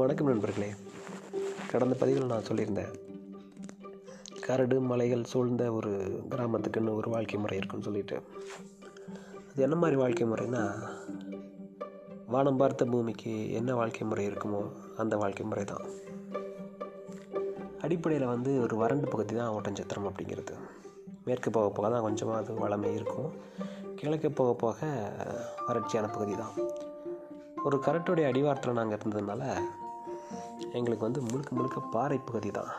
வணக்கம் நண்பர்களே. கடந்த பதிவில் நான் சொல்லியிருந்தேன் கரடு மலைகள் சூழ்ந்த ஒரு கிராமத்துக்குன்னு ஒரு வாழ்க்கை முறை இருக்குன்னு சொல்லிட்டு. அது என்ன மாதிரி வாழ்க்கை முறைனா வானம் பார்த்த பூமிக்கு என்ன வாழ்க்கை முறை இருக்குமோ அந்த வாழ்க்கை முறை தான். அடிப்படையில் வந்து ஒரு வறண்டு பகுதி தான் ஓட்டஞ்சத்திரம் அப்படிங்கிறது. மேற்கு போக போக தான் கொஞ்சமாக அது வளமை இருக்கும். கிழக்கு போக போக வறட்சியான பகுதி தான். ஒரு கரட்டுடைய அடிவாரத்தில் நாங்கள் இருந்ததுனால எங்களுக்கு வந்து முழுக்க முழுக்க பாறை பகுதி தான்.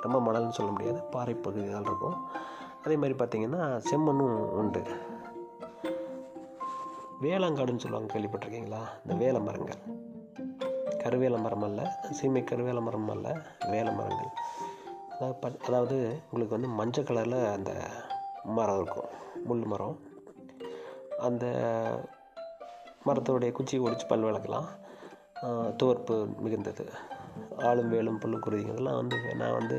ரொம்ப மணல்னு சொல்ல முடியாது பாறை பகுதி தான் இருக்கும். அதே மாதிரி பார்த்திங்கன்னா செம்மண்ணும் உண்டு. வேளாங்காடுன்னு சொல்லுவாங்க கேள்விப்பட்டிருக்கீங்களா? இந்த வேலை மரங்கள். கருவேல மரம் அல்ல சீமை கருவேல மரம் அல்ல வேலை மரங்கள். அதாவது அதாவது உங்களுக்கு வந்து மஞ்சள் கலரில் அந்த மரம் இருக்கும் முள் மரம். அந்த மரத்தோடைய குச்சி ஒடிச்சு பல் விளக்கலாம். தோற்பு மிகுந்தது. ஆளும் வேலும் புல்லு குருதிங்கிறதுலாம் வந்து நான் வந்து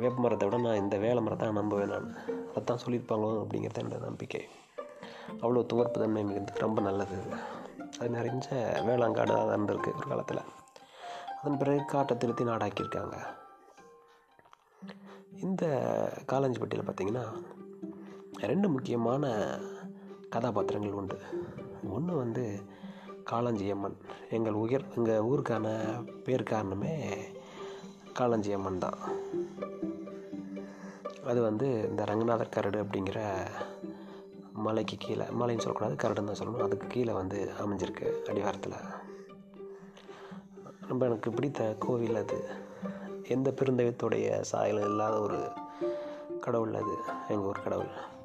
வேப்ப மரத்தை விட நான் இந்த வேலை மரத்தை தான் நம்புவேன் நான். அதைத்தான் சொல்லியிருப்பாங்களோ அப்படிங்கிறது என்னோட நம்பிக்கை. அவ்வளோ துவர்ப்பு தன்மை மிகுந்தது. ரொம்ப நல்லது அது நிறைஞ்ச வேளாங்காடு தான் இருந்திருக்கு ஒரு காலத்தில். அதன் பிறகு காட்டை திருத்தி நாடாக்கியிருக்காங்க. இந்த காலஞ்சிப்பட்டியில் பார்த்திங்கன்னா ரெண்டு முக்கியமான கதாபாத்திரங்கள் உண்டு. ஒன்று வந்து காளஞ்சியம்மன். எங்கள் உயர் எங்கள் ஊருக்கான பேர் காரணமே காளஞ்சியம்மன் தான். அது வந்து இந்த ரங்கநாதர் கரடு அப்படிங்கிற மலைக்கு கீழே மலைன்னு சொல்லக்கூடாது கரடுன்னு தான் சொல்லணும். அதுக்கு கீழே வந்து அமைஞ்சிருக்கு அடிவாரத்தில். ரொம்ப எனக்கு பிடித்த கோவில் அது. எந்த பெருந்தெய்வத்துடைய சாயலும் இல்லாத ஒரு கடவுள் அது. எங்கள் ஊர் கடவுள்.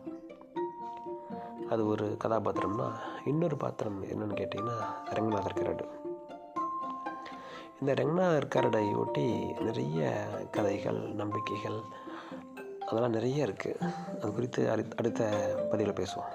அது ஒரு கதாபாத்திரம்னா இன்னொரு பாத்திரம் என்னன்னு கேட்டிங்கன்னா ரங்கநாதர் கரடு. இந்த ரங்கநாதர் கரடை ஒட்டி நிறைய கதைகள் நம்பிக்கைகள் அதெல்லாம் நிறைய இருக்குது அது குறித்து அடுத்த அடுத்த பதிவில் பேசுவோம்.